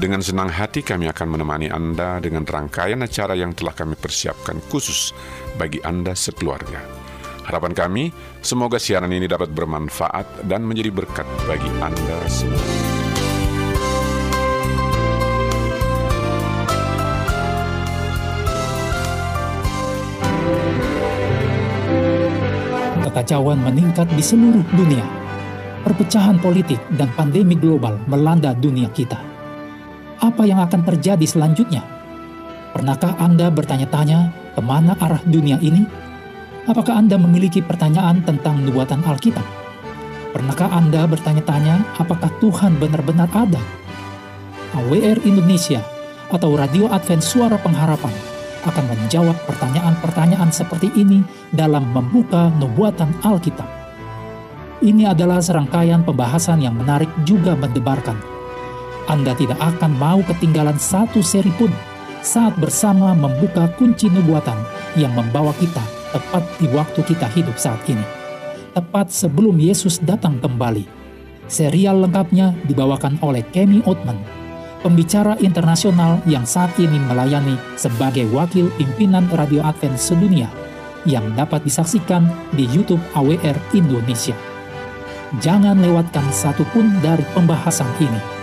Dengan senang hati kami akan menemani Anda dengan rangkaian acara yang telah kami persiapkan khusus bagi Anda sekeluarga. Harapan kami, semoga siaran ini dapat bermanfaat dan menjadi berkat bagi Anda semua. Kekacauan meningkat di seluruh dunia. Perpecahan politik dan pandemi global melanda dunia kita. Apa yang akan terjadi selanjutnya? Pernahkah Anda bertanya-tanya ke mana arah dunia ini? Apakah Anda memiliki pertanyaan tentang nubuatan Alkitab? Pernahkah Anda bertanya-tanya apakah Tuhan benar-benar ada? AWR Indonesia atau Radio Advent Suara Pengharapan akan menjawab pertanyaan-pertanyaan seperti ini dalam membuka nubuatan Alkitab. Ini adalah serangkaian pembahasan yang menarik juga mendebarkan. Anda tidak akan mau ketinggalan satu seri pun saat bersama membuka kunci nubuatan yang membawa kita tepat di waktu kita hidup saat ini. Tepat sebelum Yesus datang kembali. Serial lengkapnya dibawakan oleh Kemi Otman pembicara internasional yang saat ini melayani sebagai wakil pimpinan Radio Advent sedunia yang dapat disaksikan di YouTube AWR Indonesia. Jangan lewatkan satupun dari pembahasan ini.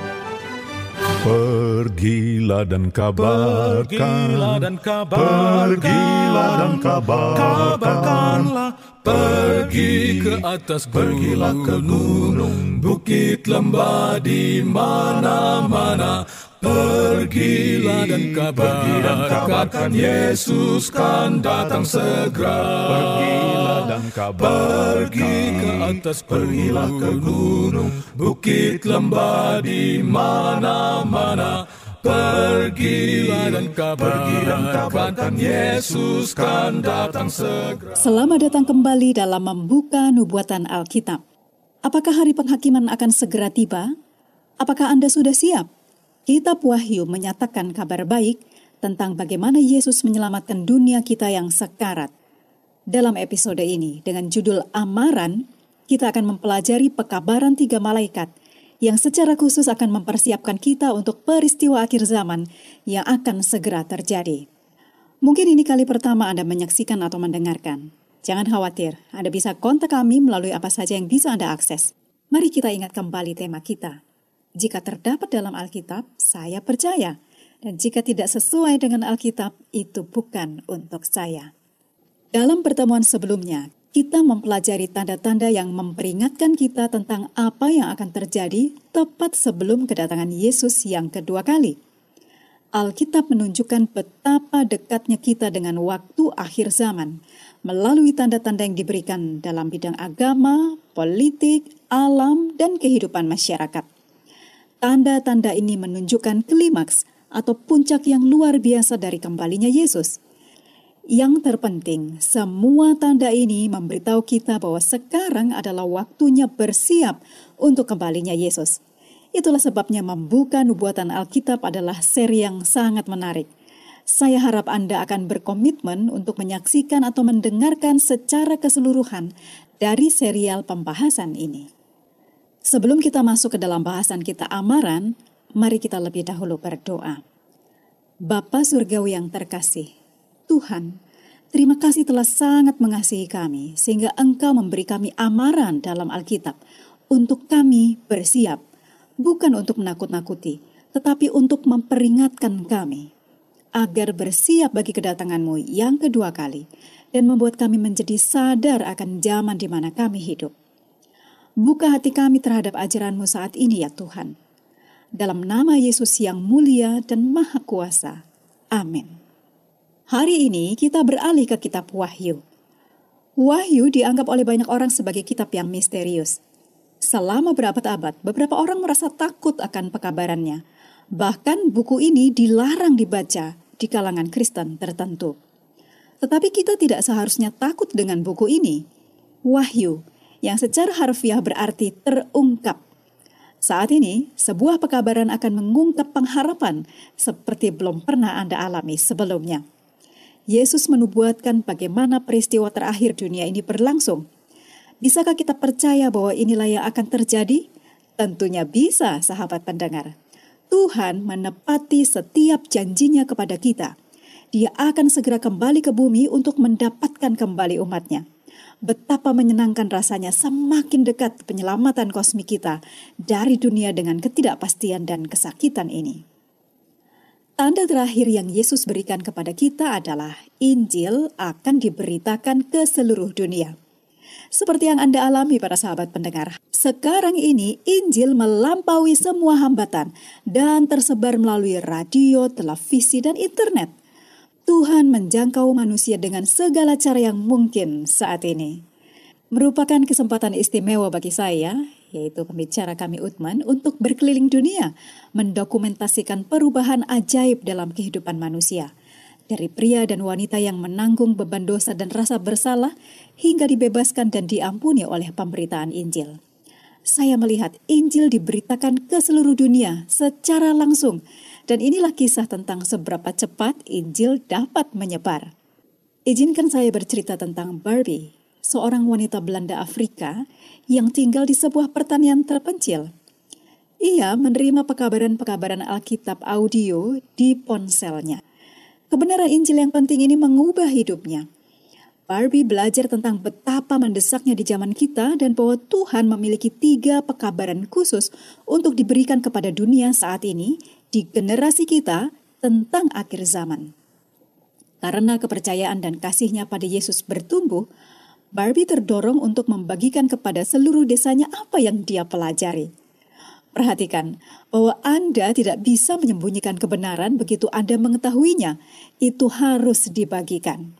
Pergilah dan kabarkan, Pergilah dan kabarkan, pergilah dan kabarkan, kabarkanlah, pergi ke atas Pergilah ke gunung, bukit lembah di mana-mana. Pergilah dan Pergi dan kabarkan, kabarkan Yesus kan datang segera. pergilah dan Pergi ke kabarkan, atas pergilah ke gunung, bukit lembah di mana-mana. Pergilah dan Pergi dan kabarkan, kabarkan, Yesus kan datang segera. Selamat datang kembali dalam membuka nubuatan Alkitab. Apakah hari penghakiman akan segera tiba? Apakah Anda sudah siap? Kitab Wahyu menyatakan kabar baik tentang bagaimana Yesus menyelamatkan dunia kita yang sekarat. Dalam episode ini, dengan judul Amaran, kita akan mempelajari pekabaran tiga malaikat yang secara khusus akan mempersiapkan kita untuk peristiwa akhir zaman yang akan segera terjadi. Mungkin ini kali pertama Anda menyaksikan atau mendengarkan. Jangan khawatir, Anda bisa kontak kami melalui apa saja yang bisa Anda akses. Mari kita ingat kembali tema kita. Jika terdapat dalam Alkitab, saya percaya. Dan jika tidak sesuai dengan Alkitab, itu bukan untuk saya. Dalam pertemuan sebelumnya, kita mempelajari tanda-tanda yang memperingatkan kita tentang apa yang akan terjadi tepat sebelum kedatangan Yesus yang kedua kali. Alkitab menunjukkan betapa dekatnya kita dengan waktu akhir zaman melalui tanda-tanda yang diberikan dalam bidang agama, politik, alam, dan kehidupan masyarakat. Tanda-tanda ini menunjukkan klimaks atau puncak yang luar biasa dari kembalinya Yesus. Yang terpenting, semua tanda ini memberitahu kita bahwa sekarang adalah waktunya bersiap untuk kembalinya Yesus. Itulah sebabnya membuka nubuatan Alkitab adalah seri yang sangat menarik. Saya harap Anda akan berkomitmen untuk menyaksikan atau mendengarkan secara keseluruhan dari serial pembahasan ini. Sebelum kita masuk ke dalam bahasan kita amaran, mari kita lebih dahulu berdoa. Bapa Surgawi yang terkasih, Tuhan, terima kasih telah sangat mengasihi kami sehingga Engkau memberi kami amaran dalam Alkitab untuk kami bersiap, bukan untuk menakut-nakuti, tetapi untuk memperingatkan kami agar bersiap bagi kedatanganmu yang kedua kali dan membuat kami menjadi sadar akan zaman di mana kami hidup. Buka hati kami terhadap ajaranmu saat ini ya Tuhan. Dalam nama Yesus yang mulia dan maha kuasa. Amin. Hari ini kita beralih ke kitab Wahyu. Wahyu dianggap oleh banyak orang sebagai kitab yang misterius. Selama berabad-abad, beberapa orang merasa takut akan pekabarannya. Bahkan buku ini dilarang dibaca di kalangan Kristen tertentu. Tetapi kita tidak seharusnya takut dengan buku ini. Wahyu, yang secara harfiah berarti terungkap. Saat ini, sebuah pekabaran akan mengungkap pengharapan seperti belum pernah Anda alami sebelumnya. Yesus menubuatkan bagaimana peristiwa terakhir dunia ini berlangsung. Bisakah kita percaya bahwa inilah yang akan terjadi? Tentunya bisa, sahabat pendengar. Tuhan menepati setiap janjinya kepada kita. Dia akan segera kembali ke bumi untuk mendapatkan kembali umatnya. Betapa menyenangkan rasanya semakin dekat penyelamatan kosmik kita dari dunia dengan ketidakpastian dan kesakitan ini. Tanda terakhir yang Yesus berikan kepada kita adalah Injil akan diberitakan ke seluruh dunia. Seperti yang Anda alami para sahabat pendengar, sekarang ini Injil melampaui semua hambatan dan tersebar melalui radio, televisi, dan internet. Tuhan menjangkau manusia dengan segala cara yang mungkin saat ini. Merupakan kesempatan istimewa bagi saya yaitu pembicara kami Utman, untuk berkeliling dunia, mendokumentasikan perubahan ajaib dalam kehidupan manusia. Dari pria dan wanita yang menanggung beban dosa dan rasa bersalah, hingga dibebaskan dan diampuni oleh pemberitaan Injil. Saya melihat Injil diberitakan ke seluruh dunia secara langsung, dan inilah kisah tentang seberapa cepat Injil dapat menyebar. Izinkan saya bercerita tentang Barbie, seorang wanita Belanda Afrika yang tinggal di sebuah pertanian terpencil. Ia menerima pekabaran-pekabaran Alkitab audio di ponselnya. Kebenaran Injil yang penting ini mengubah hidupnya. Barbie belajar tentang betapa mendesaknya di zaman kita dan bahwa Tuhan memiliki tiga pekabaran khusus untuk diberikan kepada dunia saat ini di generasi kita tentang akhir zaman. Karena kepercayaan dan kasihnya pada Yesus bertumbuh, Barbie terdorong untuk membagikan kepada seluruh desanya apa yang dia pelajari. Perhatikan bahwa Anda tidak bisa menyembunyikan kebenaran begitu Anda mengetahuinya. Itu harus dibagikan.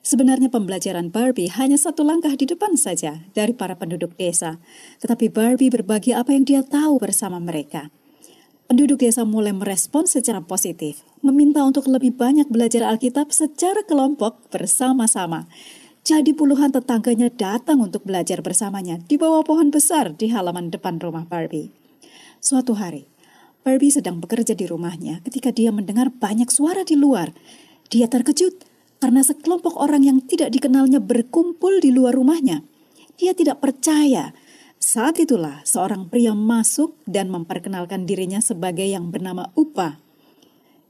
Sebenarnya pembelajaran Barbie hanya satu langkah di depan saja dari para penduduk desa. Tetapi Barbie berbagi apa yang dia tahu bersama mereka. Penduduk desa mulai merespon secara positif, meminta untuk lebih banyak belajar Alkitab secara kelompok bersama-sama jadi puluhan tetangganya datang untuk belajar bersamanya di bawah pohon besar di halaman depan rumah Barbie. Suatu hari, Barbie sedang bekerja di rumahnya ketika dia mendengar banyak suara di luar. Dia terkejut karena sekelompok orang yang tidak dikenalnya berkumpul di luar rumahnya. Dia tidak percaya. Saat itulah seorang pria masuk dan memperkenalkan dirinya sebagai yang bernama Upa.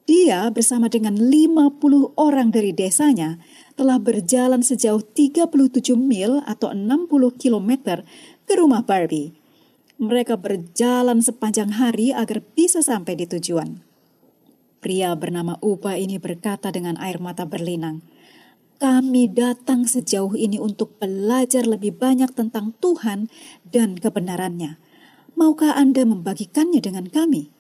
Dia bersama dengan 50 orang dari desanya telah berjalan sejauh 37 mil atau 60 km ke rumah Barbie. Mereka berjalan sepanjang hari agar bisa sampai di tujuan. Pria bernama Upa ini berkata dengan air mata berlinang, "Kami datang sejauh ini untuk belajar lebih banyak tentang Tuhan dan kebenarannya. Maukah Anda membagikannya dengan kami?"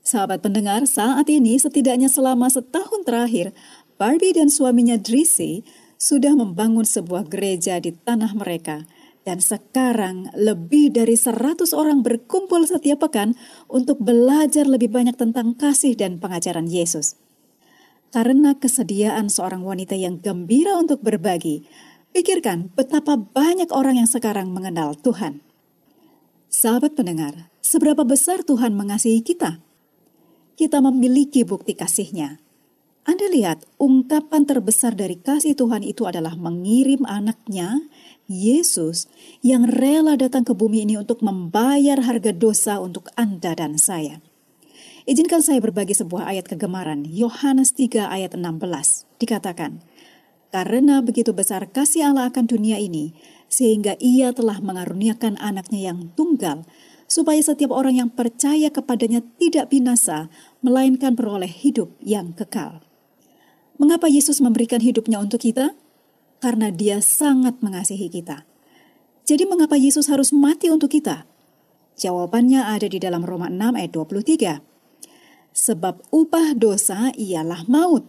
Sahabat pendengar, saat ini setidaknya selama setahun terakhir, Barbie dan suaminya Drissy sudah membangun sebuah gereja di tanah mereka. Dan sekarang lebih dari 100 orang berkumpul setiap pekan untuk belajar lebih banyak tentang kasih dan pengajaran Yesus. Karena kesediaan seorang wanita yang gembira untuk berbagi, pikirkan betapa banyak orang yang sekarang mengenal Tuhan. Sahabat pendengar, seberapa besar Tuhan mengasihi kita? Kita memiliki bukti kasihnya anda lihat, ungkapan terbesar dari kasih Tuhan itu adalah mengirim anaknya, Yesus, yang rela datang ke bumi ini untuk membayar harga dosa untuk Anda dan saya. Izinkan saya berbagi sebuah ayat kegemaran, Yohanes 3 ayat 16, dikatakan, Karena begitu besar kasih Allah akan dunia ini, sehingga ia telah mengaruniakan anaknya yang tunggal, supaya setiap orang yang percaya kepadanya tidak binasa, melainkan beroleh hidup yang kekal. Mengapa Yesus memberikan hidupnya untuk kita? Karena dia sangat mengasihi kita. Jadi mengapa Yesus harus mati untuk kita? Jawabannya ada di dalam Roma 6 ayat 23. Sebab upah dosa ialah maut,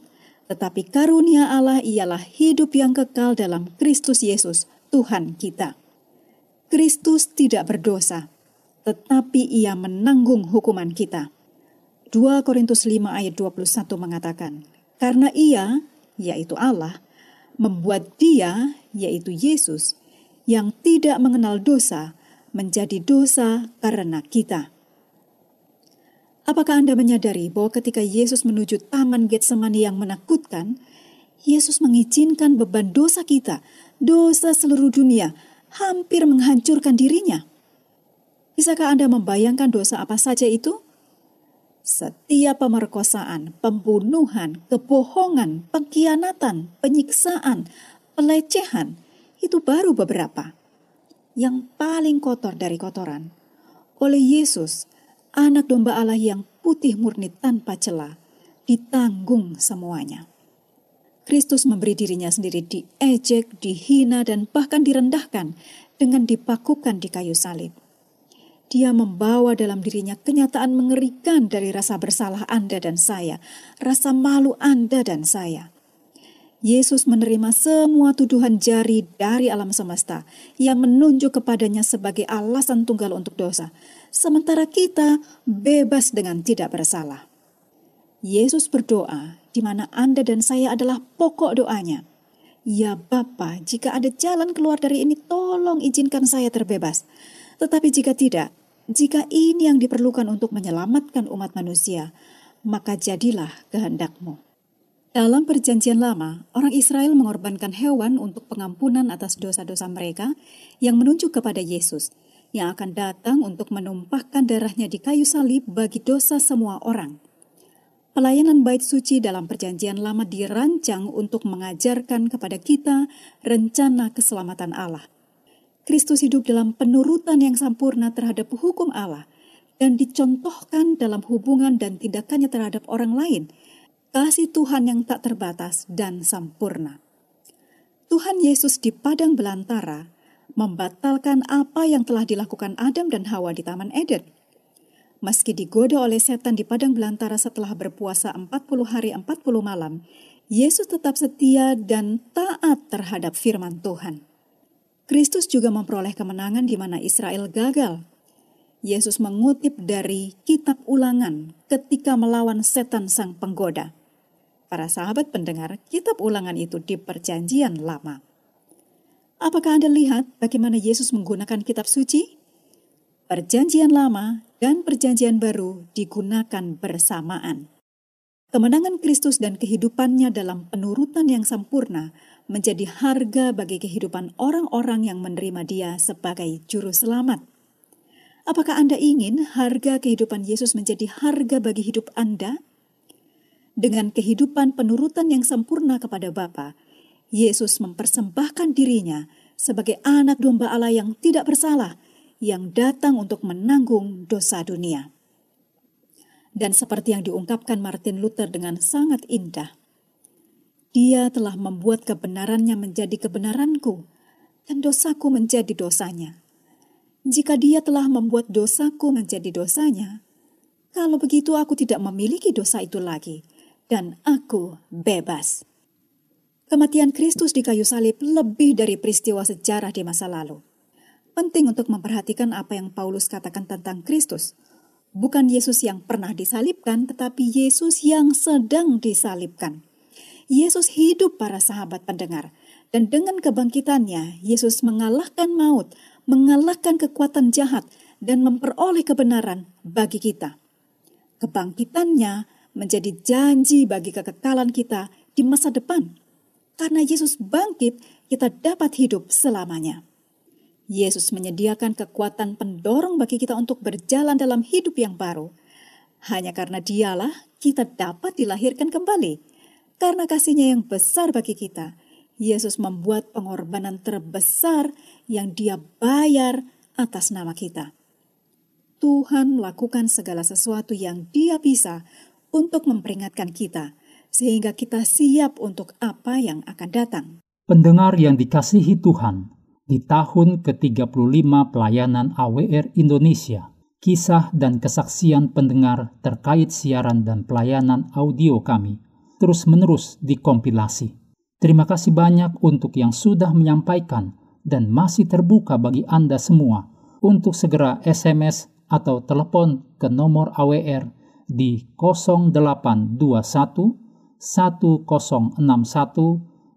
tetapi karunia Allah ialah hidup yang kekal dalam Kristus Yesus, Tuhan kita. Kristus tidak berdosa, tetapi ia menanggung hukuman kita. 2 Korintus 5 ayat 21 mengatakan, karena ia, yaitu Allah, membuat Dia, yaitu Yesus, yang tidak mengenal dosa, menjadi dosa karena kita. Apakah Anda menyadari bahwa ketika Yesus menuju taman Getsemani yang menakutkan, Yesus mengizinkan beban dosa kita, dosa seluruh dunia, hampir menghancurkan dirinya? Bisakah Anda membayangkan dosa apa saja itu? Setiap pemerkosaan, pembunuhan, kebohongan, pengkhianatan, penyiksaan, pelecehan, itu baru beberapa. Yang paling kotor dari kotoran, oleh Yesus, anak domba Allah yang putih murni tanpa celah, ditanggung semuanya. Kristus memberi dirinya sendiri diejek, dihina, dan bahkan direndahkan dengan dipakukan di kayu salib. Dia membawa dalam dirinya kenyataan mengerikan dari rasa bersalah Anda dan saya, rasa malu Anda dan saya. Yesus menerima semua tuduhan jari dari alam semesta yang menunjuk kepadanya sebagai alasan tunggal untuk dosa, sementara kita bebas dengan tidak bersalah. Yesus berdoa di mana Anda dan saya adalah pokok doanya. Ya Bapa, jika ada jalan keluar dari ini, tolong izinkan saya terbebas. Tetapi jika tidak, jika ini yang diperlukan untuk menyelamatkan umat manusia, maka jadilah kehendakmu. Dalam perjanjian lama, orang Israel mengorbankan hewan untuk pengampunan atas dosa-dosa mereka yang menunjuk kepada Yesus, yang akan datang untuk menumpahkan darahnya di kayu salib bagi dosa semua orang. Pelayanan bait suci dalam perjanjian lama dirancang untuk mengajarkan kepada kita rencana keselamatan Allah – Kristus hidup dalam penurutan yang sempurna terhadap hukum Allah dan dicontohkan dalam hubungan dan tindakannya terhadap orang lain. Kasih Tuhan yang tak terbatas dan sempurna. Tuhan Yesus di padang belantara membatalkan apa yang telah dilakukan Adam dan Hawa di Taman Eden. Meski digoda oleh setan di padang belantara setelah berpuasa 40 hari 40 malam, Yesus tetap setia dan taat terhadap firman Tuhan. Kristus juga memperoleh kemenangan di mana Israel gagal. Yesus mengutip dari kitab ulangan ketika melawan setan sang penggoda. Para sahabat pendengar, kitab ulangan itu di perjanjian lama. Apakah Anda lihat bagaimana Yesus menggunakan kitab suci? Perjanjian lama dan perjanjian baru digunakan bersamaan. Kemenangan Kristus dan kehidupannya dalam penurutan yang sempurna menjadi harga bagi kehidupan orang-orang yang menerima Dia sebagai Juru Selamat. Apakah Anda ingin harga kehidupan Yesus menjadi harga bagi hidup Anda? Dengan kehidupan penurutan yang sempurna kepada Bapa, Yesus mempersembahkan dirinya sebagai anak domba Allah yang tidak bersalah, yang datang untuk menanggung dosa dunia. Dan seperti yang diungkapkan Martin Luther dengan sangat indah, dia telah membuat kebenarannya menjadi kebenaranku, dan dosaku menjadi dosanya. Jika dia telah membuat dosaku menjadi dosanya, kalau begitu aku tidak memiliki dosa itu lagi, dan aku bebas. Kematian Kristus di kayu salib lebih dari peristiwa sejarah di masa lalu. Penting untuk memperhatikan apa yang Paulus katakan tentang Kristus – Bukan Yesus yang pernah disalibkan, tetapi Yesus yang sedang disalibkan. Yesus hidup para sahabat pendengar, dan dengan kebangkitannya, Yesus mengalahkan maut, mengalahkan kekuatan jahat, dan memperoleh kebenaran bagi kita. Kebangkitannya menjadi janji bagi kekekalan kita di masa depan. Karena Yesus bangkit, kita dapat hidup selamanya. Yesus menyediakan kekuatan pendorong bagi kita untuk berjalan dalam hidup yang baru. Hanya karena dialah kita dapat dilahirkan kembali. Karena kasihnya yang besar bagi kita, Yesus membuat pengorbanan terbesar yang dia bayar atas nama kita. Tuhan melakukan segala sesuatu yang dia bisa untuk memperingatkan kita, sehingga kita siap untuk apa yang akan datang. Pendengar yang dikasihi Tuhan, di tahun ke-35 pelayanan AWR Indonesia, kisah dan kesaksian pendengar terkait siaran dan pelayanan audio kami terus-menerus dikompilasi. Terima kasih banyak untuk yang sudah menyampaikan dan masih terbuka bagi Anda semua untuk segera SMS atau telepon ke nomor AWR di 0821 1061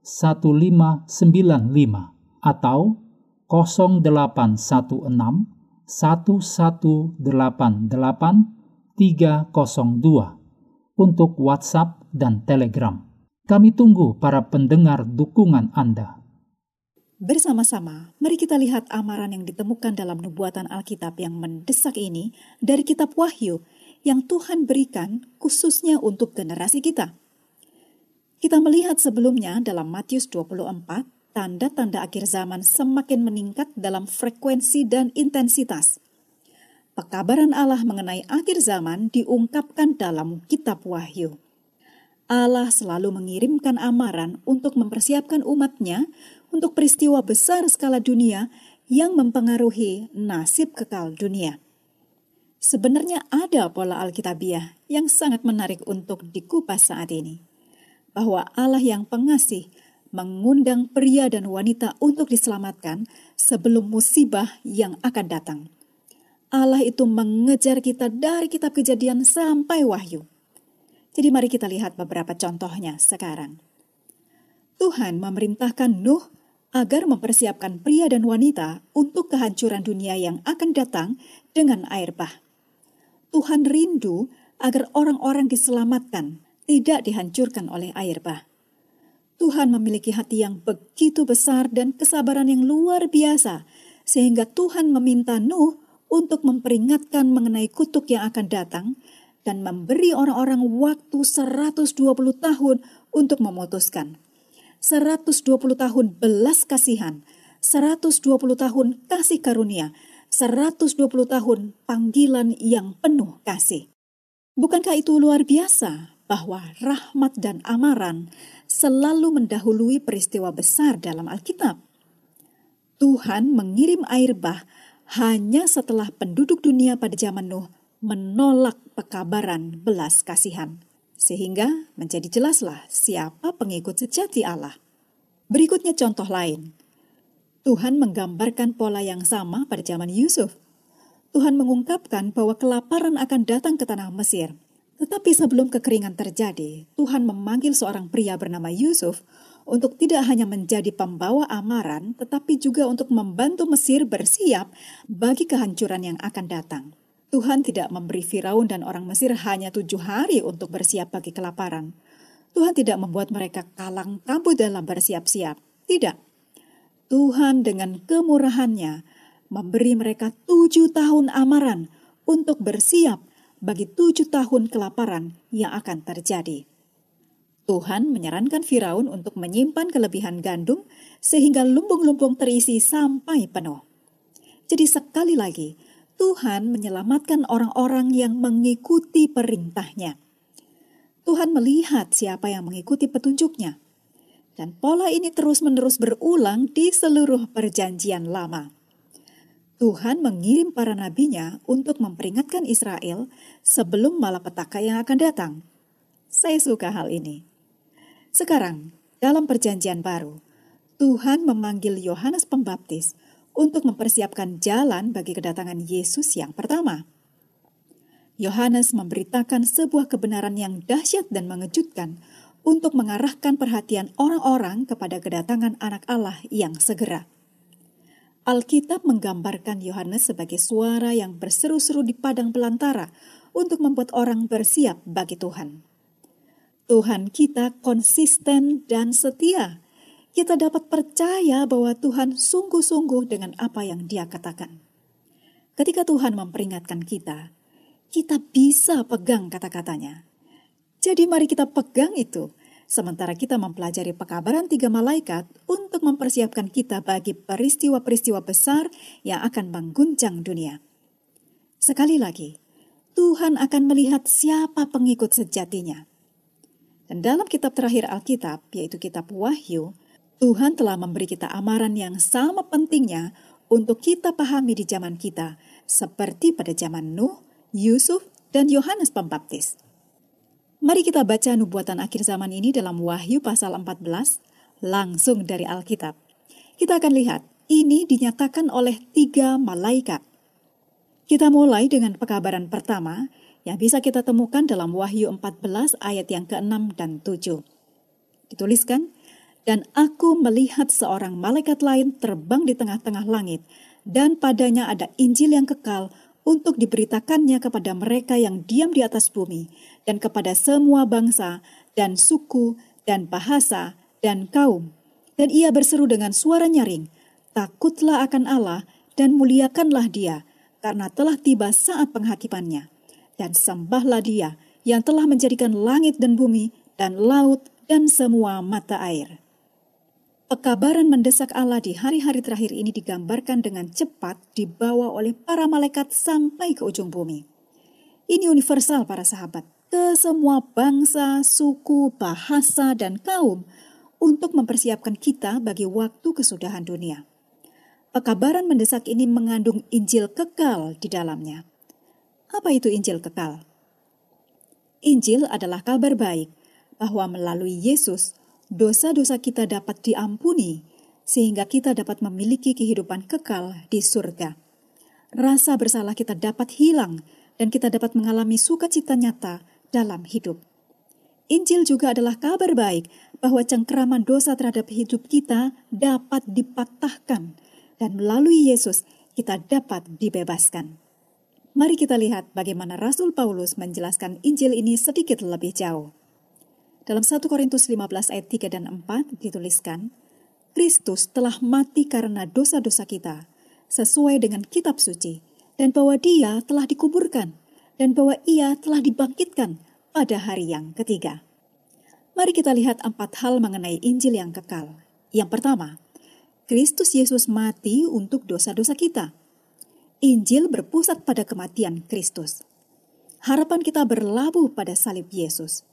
1595 atau 0816 1188 302 untuk WhatsApp dan Telegram. Kami tunggu para pendengar dukungan Anda. Bersama-sama, mari kita lihat amaran yang ditemukan dalam nubuatan Alkitab yang mendesak ini dari kitab Wahyu yang Tuhan berikan khususnya untuk generasi kita. Kita melihat sebelumnya dalam Matius 24, tanda-tanda akhir zaman semakin meningkat dalam frekuensi dan intensitas. Pekabaran Allah mengenai akhir zaman diungkapkan dalam kitab Wahyu. Allah selalu mengirimkan amaran untuk mempersiapkan umatnya untuk peristiwa besar skala dunia yang mempengaruhi nasib kekal dunia. Sebenarnya ada pola Alkitabiah yang sangat menarik untuk dikupas saat ini bahwa Allah yang pengasih mengundang pria dan wanita untuk diselamatkan sebelum musibah yang akan datang. Allah itu mengejar kita dari kitab kejadian sampai wahyu. Jadi mari kita lihat beberapa contohnya sekarang. Tuhan memerintahkan Nuh agar mempersiapkan pria dan wanita untuk kehancuran dunia yang akan datang dengan air bah. Tuhan rindu agar orang-orang diselamatkan tidak dihancurkan oleh air bah. Tuhan memiliki hati yang begitu besar dan kesabaran yang luar biasa, sehingga Tuhan meminta Nuh untuk memperingatkan mengenai kutuk yang akan datang dan memberi orang-orang waktu 120 tahun untuk memutuskan. 120 tahun belas kasihan, 120 tahun kasih karunia, 120 tahun panggilan yang penuh kasih. Bukankah itu luar biasa? Bahwa rahmat dan amaran selalu mendahului peristiwa besar dalam Alkitab. Tuhan mengirim air bah hanya setelah penduduk dunia pada zaman Nuh menolak pekabaran belas kasihan. Sehingga menjadi jelaslah siapa pengikut sejati Allah. Berikutnya contoh lain. Tuhan menggambarkan pola yang sama pada zaman Yusuf. Tuhan mengungkapkan bahwa kelaparan akan datang ke tanah Mesir tetapi sebelum kekeringan terjadi, Tuhan memanggil seorang pria bernama Yusuf untuk tidak hanya menjadi pembawa amaran, tetapi juga untuk membantu Mesir bersiap bagi kehancuran yang akan datang. Tuhan tidak memberi Firaun dan orang Mesir hanya tujuh hari untuk bersiap bagi kelaparan. Tuhan tidak membuat mereka kalang kabut dalam bersiap-siap. Tidak. Tuhan dengan kemurahannya memberi mereka tujuh tahun amaran untuk bersiap bagi tujuh tahun kelaparan yang akan terjadi. Tuhan menyarankan Firaun untuk menyimpan kelebihan gandum sehingga lumbung-lumbung terisi sampai penuh. Jadi sekali lagi, Tuhan menyelamatkan orang-orang yang mengikuti perintahnya. Tuhan melihat siapa yang mengikuti petunjuknya. Dan pola ini terus-menerus berulang di seluruh perjanjian lama. Tuhan mengirim para nabinya untuk memperingatkan Israel sebelum malapetaka yang akan datang. Saya suka hal ini. Sekarang, dalam perjanjian baru, Tuhan memanggil Yohanes Pembaptis untuk mempersiapkan jalan bagi kedatangan Yesus yang pertama. Yohanes memberitakan sebuah kebenaran yang dahsyat dan mengejutkan untuk mengarahkan perhatian orang-orang kepada kedatangan Anak Allah yang segera. Alkitab menggambarkan Yohanes sebagai suara yang berseru-seru di padang belantara untuk membuat orang bersiap bagi Tuhan. Tuhan kita konsisten dan setia. Kita dapat percaya bahwa Tuhan sungguh-sungguh dengan apa yang Dia katakan. Ketika Tuhan memperingatkan kita, kita bisa pegang kata-katanya. Jadi, mari kita pegang itu sementara kita mempelajari pekabaran tiga malaikat untuk mempersiapkan kita bagi peristiwa-peristiwa besar yang akan mengguncang dunia. Sekali lagi, Tuhan akan melihat siapa pengikut sejatinya. Dan dalam kitab terakhir Alkitab, yaitu kitab Wahyu, Tuhan telah memberi kita amaran yang sama pentingnya untuk kita pahami di zaman kita, seperti pada zaman Nuh, Yusuf, dan Yohanes Pembaptis. Mari kita baca nubuatan akhir zaman ini dalam Wahyu pasal 14, langsung dari Alkitab. Kita akan lihat, ini dinyatakan oleh tiga malaikat. Kita mulai dengan pekabaran pertama yang bisa kita temukan dalam Wahyu 14 ayat yang ke-6 dan 7. Dituliskan, Dan aku melihat seorang malaikat lain terbang di tengah-tengah langit, dan padanya ada Injil yang kekal untuk diberitakannya kepada mereka yang diam di atas bumi, dan kepada semua bangsa, dan suku, dan bahasa, dan kaum. Dan ia berseru dengan suara nyaring, Takutlah akan Allah, dan muliakanlah dia, karena telah tiba saat penghakimannya. Dan sembahlah dia, yang telah menjadikan langit dan bumi, dan laut, dan semua mata air. Pekabaran mendesak Allah di hari-hari terakhir ini digambarkan dengan cepat dibawa oleh para malaikat sampai ke ujung bumi. Ini universal para sahabat, ke semua bangsa, suku, bahasa, dan kaum untuk mempersiapkan kita bagi waktu kesudahan dunia. Pekabaran mendesak ini mengandung Injil kekal di dalamnya. Apa itu Injil kekal? Injil adalah kabar baik bahwa melalui Yesus dosa-dosa kita dapat diampuni, sehingga kita dapat memiliki kehidupan kekal di surga. Rasa bersalah kita dapat hilang, dan kita dapat mengalami sukacita nyata dalam hidup. Injil juga adalah kabar baik bahwa cengkeraman dosa terhadap hidup kita dapat dipatahkan, dan melalui Yesus kita dapat dibebaskan. Mari kita lihat bagaimana Rasul Paulus menjelaskan Injil ini sedikit lebih jauh. Dalam 1 Korintus 15 ayat 3 dan 4 dituliskan, Kristus telah mati karena dosa-dosa kita, sesuai dengan kitab suci, dan bahwa dia telah dikuburkan, dan bahwa ia telah dibangkitkan pada hari yang ketiga. Mari kita lihat empat hal mengenai Injil yang kekal. Yang pertama, Kristus Yesus mati untuk dosa-dosa kita. Injil berpusat pada kematian Kristus. Harapan kita berlabuh pada salib Yesus.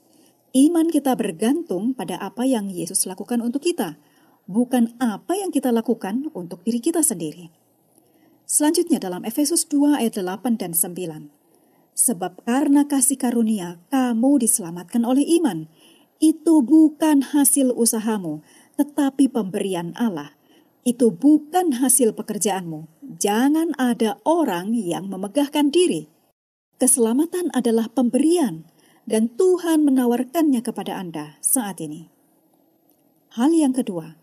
Iman kita bergantung pada apa yang Yesus lakukan untuk kita, bukan apa yang kita lakukan untuk diri kita sendiri. Selanjutnya dalam Efesus 2 ayat 8 dan 9. Sebab karena kasih karunia kamu diselamatkan oleh iman. Itu bukan hasil usahamu, tetapi pemberian Allah. Itu bukan hasil pekerjaanmu. Jangan ada orang yang memegahkan diri. Keselamatan adalah pemberian, dan Tuhan menawarkannya kepada Anda saat ini. Hal yang kedua,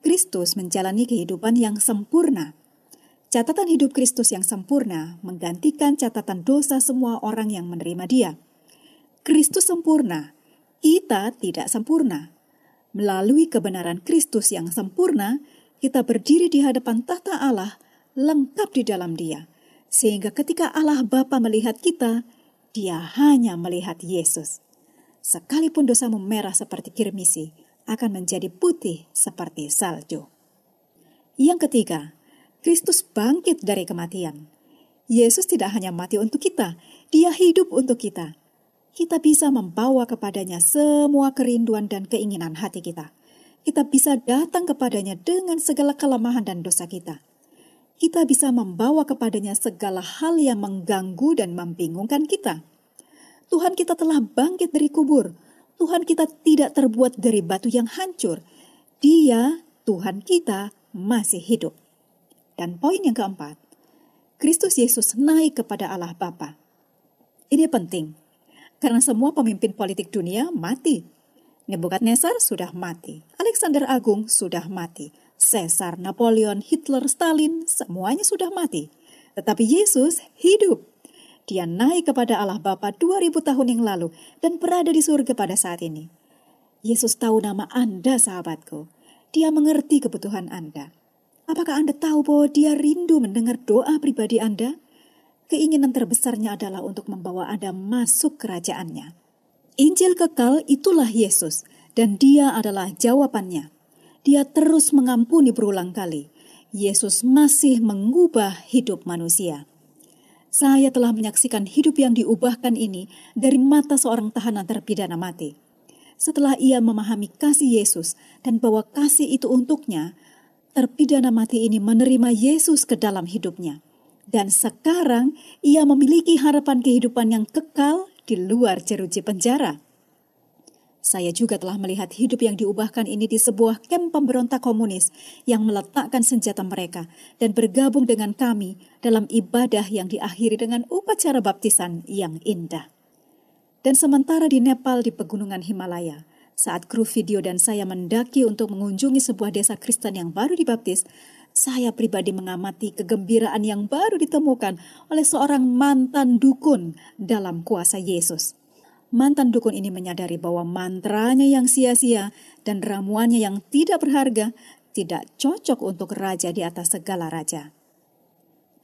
Kristus menjalani kehidupan yang sempurna. Catatan hidup Kristus yang sempurna menggantikan catatan dosa semua orang yang menerima Dia. Kristus sempurna, kita tidak sempurna. Melalui kebenaran Kristus yang sempurna, kita berdiri di hadapan tahta Allah, lengkap di dalam Dia, sehingga ketika Allah Bapa melihat kita, dia hanya melihat Yesus. Sekalipun dosamu merah seperti kirmisi, akan menjadi putih seperti salju. Yang ketiga, Kristus bangkit dari kematian. Yesus tidak hanya mati untuk kita, dia hidup untuk kita. Kita bisa membawa kepadanya semua kerinduan dan keinginan hati kita. Kita bisa datang kepadanya dengan segala kelemahan dan dosa kita kita bisa membawa kepadanya segala hal yang mengganggu dan membingungkan kita. Tuhan kita telah bangkit dari kubur. Tuhan kita tidak terbuat dari batu yang hancur. Dia, Tuhan kita, masih hidup. Dan poin yang keempat, Kristus Yesus naik kepada Allah Bapa. Ini penting, karena semua pemimpin politik dunia mati. Nebukadnezar sudah mati, Alexander Agung sudah mati, Caesar, Napoleon, Hitler, Stalin, semuanya sudah mati. Tetapi Yesus hidup. Dia naik kepada Allah Bapa 2000 tahun yang lalu dan berada di surga pada saat ini. Yesus tahu nama Anda, sahabatku. Dia mengerti kebutuhan Anda. Apakah Anda tahu bahwa dia rindu mendengar doa pribadi Anda? Keinginan terbesarnya adalah untuk membawa Anda masuk kerajaannya. Injil kekal itulah Yesus, dan dia adalah jawabannya. Dia terus mengampuni berulang kali. Yesus masih mengubah hidup manusia. Saya telah menyaksikan hidup yang diubahkan ini dari mata seorang tahanan terpidana mati. Setelah ia memahami kasih Yesus dan bahwa kasih itu untuknya, terpidana mati ini menerima Yesus ke dalam hidupnya. Dan sekarang ia memiliki harapan kehidupan yang kekal di luar jeruji penjara. Saya juga telah melihat hidup yang diubahkan ini di sebuah kamp pemberontak komunis yang meletakkan senjata mereka dan bergabung dengan kami dalam ibadah yang diakhiri dengan upacara baptisan yang indah. Dan sementara di Nepal di pegunungan Himalaya, saat kru video dan saya mendaki untuk mengunjungi sebuah desa Kristen yang baru dibaptis, saya pribadi mengamati kegembiraan yang baru ditemukan oleh seorang mantan dukun dalam kuasa Yesus. Mantan dukun ini menyadari bahwa mantranya yang sia-sia dan ramuannya yang tidak berharga tidak cocok untuk raja di atas segala raja.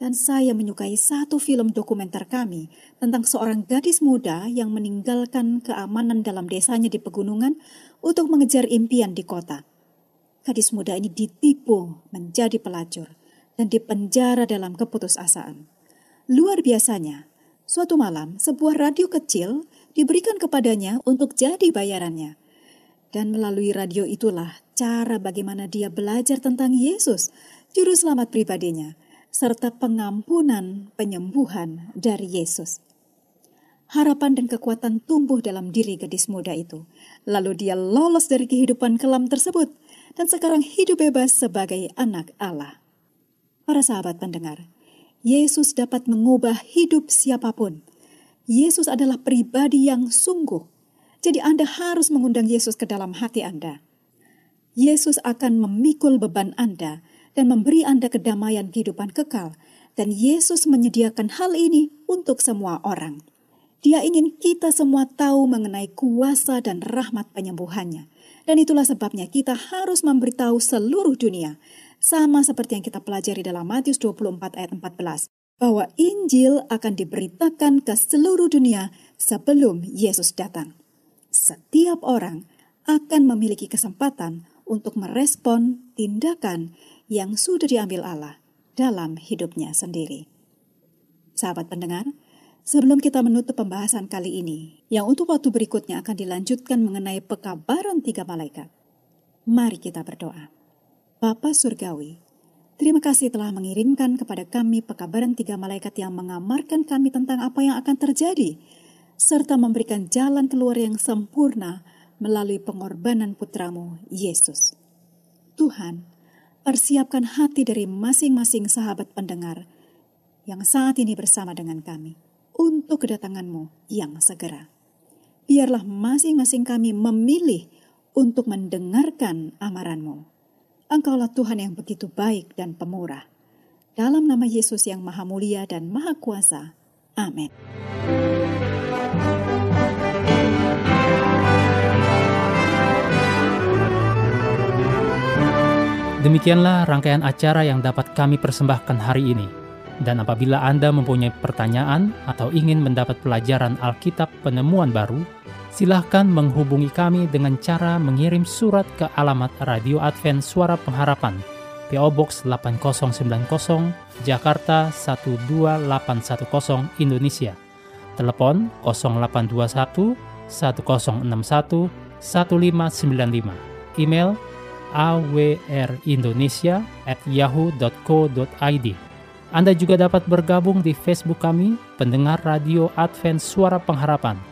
Dan saya menyukai satu film dokumenter kami tentang seorang gadis muda yang meninggalkan keamanan dalam desanya di pegunungan untuk mengejar impian di kota. Gadis muda ini ditipu menjadi pelacur dan dipenjara dalam keputusasaan. Luar biasanya, suatu malam sebuah radio kecil diberikan kepadanya untuk jadi bayarannya. Dan melalui radio itulah cara bagaimana dia belajar tentang Yesus, juru selamat pribadinya, serta pengampunan penyembuhan dari Yesus. Harapan dan kekuatan tumbuh dalam diri gadis muda itu. Lalu dia lolos dari kehidupan kelam tersebut dan sekarang hidup bebas sebagai anak Allah. Para sahabat pendengar, Yesus dapat mengubah hidup siapa pun, Yesus adalah pribadi yang sungguh. Jadi Anda harus mengundang Yesus ke dalam hati Anda. Yesus akan memikul beban Anda dan memberi Anda kedamaian kehidupan kekal. Dan Yesus menyediakan hal ini untuk semua orang. Dia ingin kita semua tahu mengenai kuasa dan rahmat penyembuhannya. Dan itulah sebabnya kita harus memberitahu seluruh dunia. Sama seperti yang kita pelajari dalam Matius 24 ayat 14 bahwa Injil akan diberitakan ke seluruh dunia sebelum Yesus datang. Setiap orang akan memiliki kesempatan untuk merespon tindakan yang sudah diambil Allah dalam hidupnya sendiri. Sahabat pendengar, sebelum kita menutup pembahasan kali ini, yang untuk waktu berikutnya akan dilanjutkan mengenai pekabaran tiga malaikat, mari kita berdoa. Bapa Surgawi, Terima kasih telah mengirimkan kepada kami pekabaran tiga malaikat yang mengamarkan kami tentang apa yang akan terjadi, serta memberikan jalan keluar yang sempurna melalui pengorbanan putramu, Yesus. Tuhan, persiapkan hati dari masing-masing sahabat pendengar yang saat ini bersama dengan kami untuk kedatanganmu yang segera. Biarlah masing-masing kami memilih untuk mendengarkan amaranmu Engkaulah Tuhan yang begitu baik dan pemurah. Dalam nama Yesus yang maha mulia dan maha kuasa. Amin. Demikianlah rangkaian acara yang dapat kami persembahkan hari ini. Dan apabila Anda mempunyai pertanyaan atau ingin mendapat pelajaran Alkitab penemuan baru, silahkan menghubungi kami dengan cara mengirim surat ke alamat Radio Advent Suara Pengharapan, PO Box 8090, Jakarta 12810 Indonesia. Telepon 0821 1061 1595. Email awrindonesia at yahoo.co.id. Anda juga dapat bergabung di Facebook kami, pendengar radio Advent Suara Pengharapan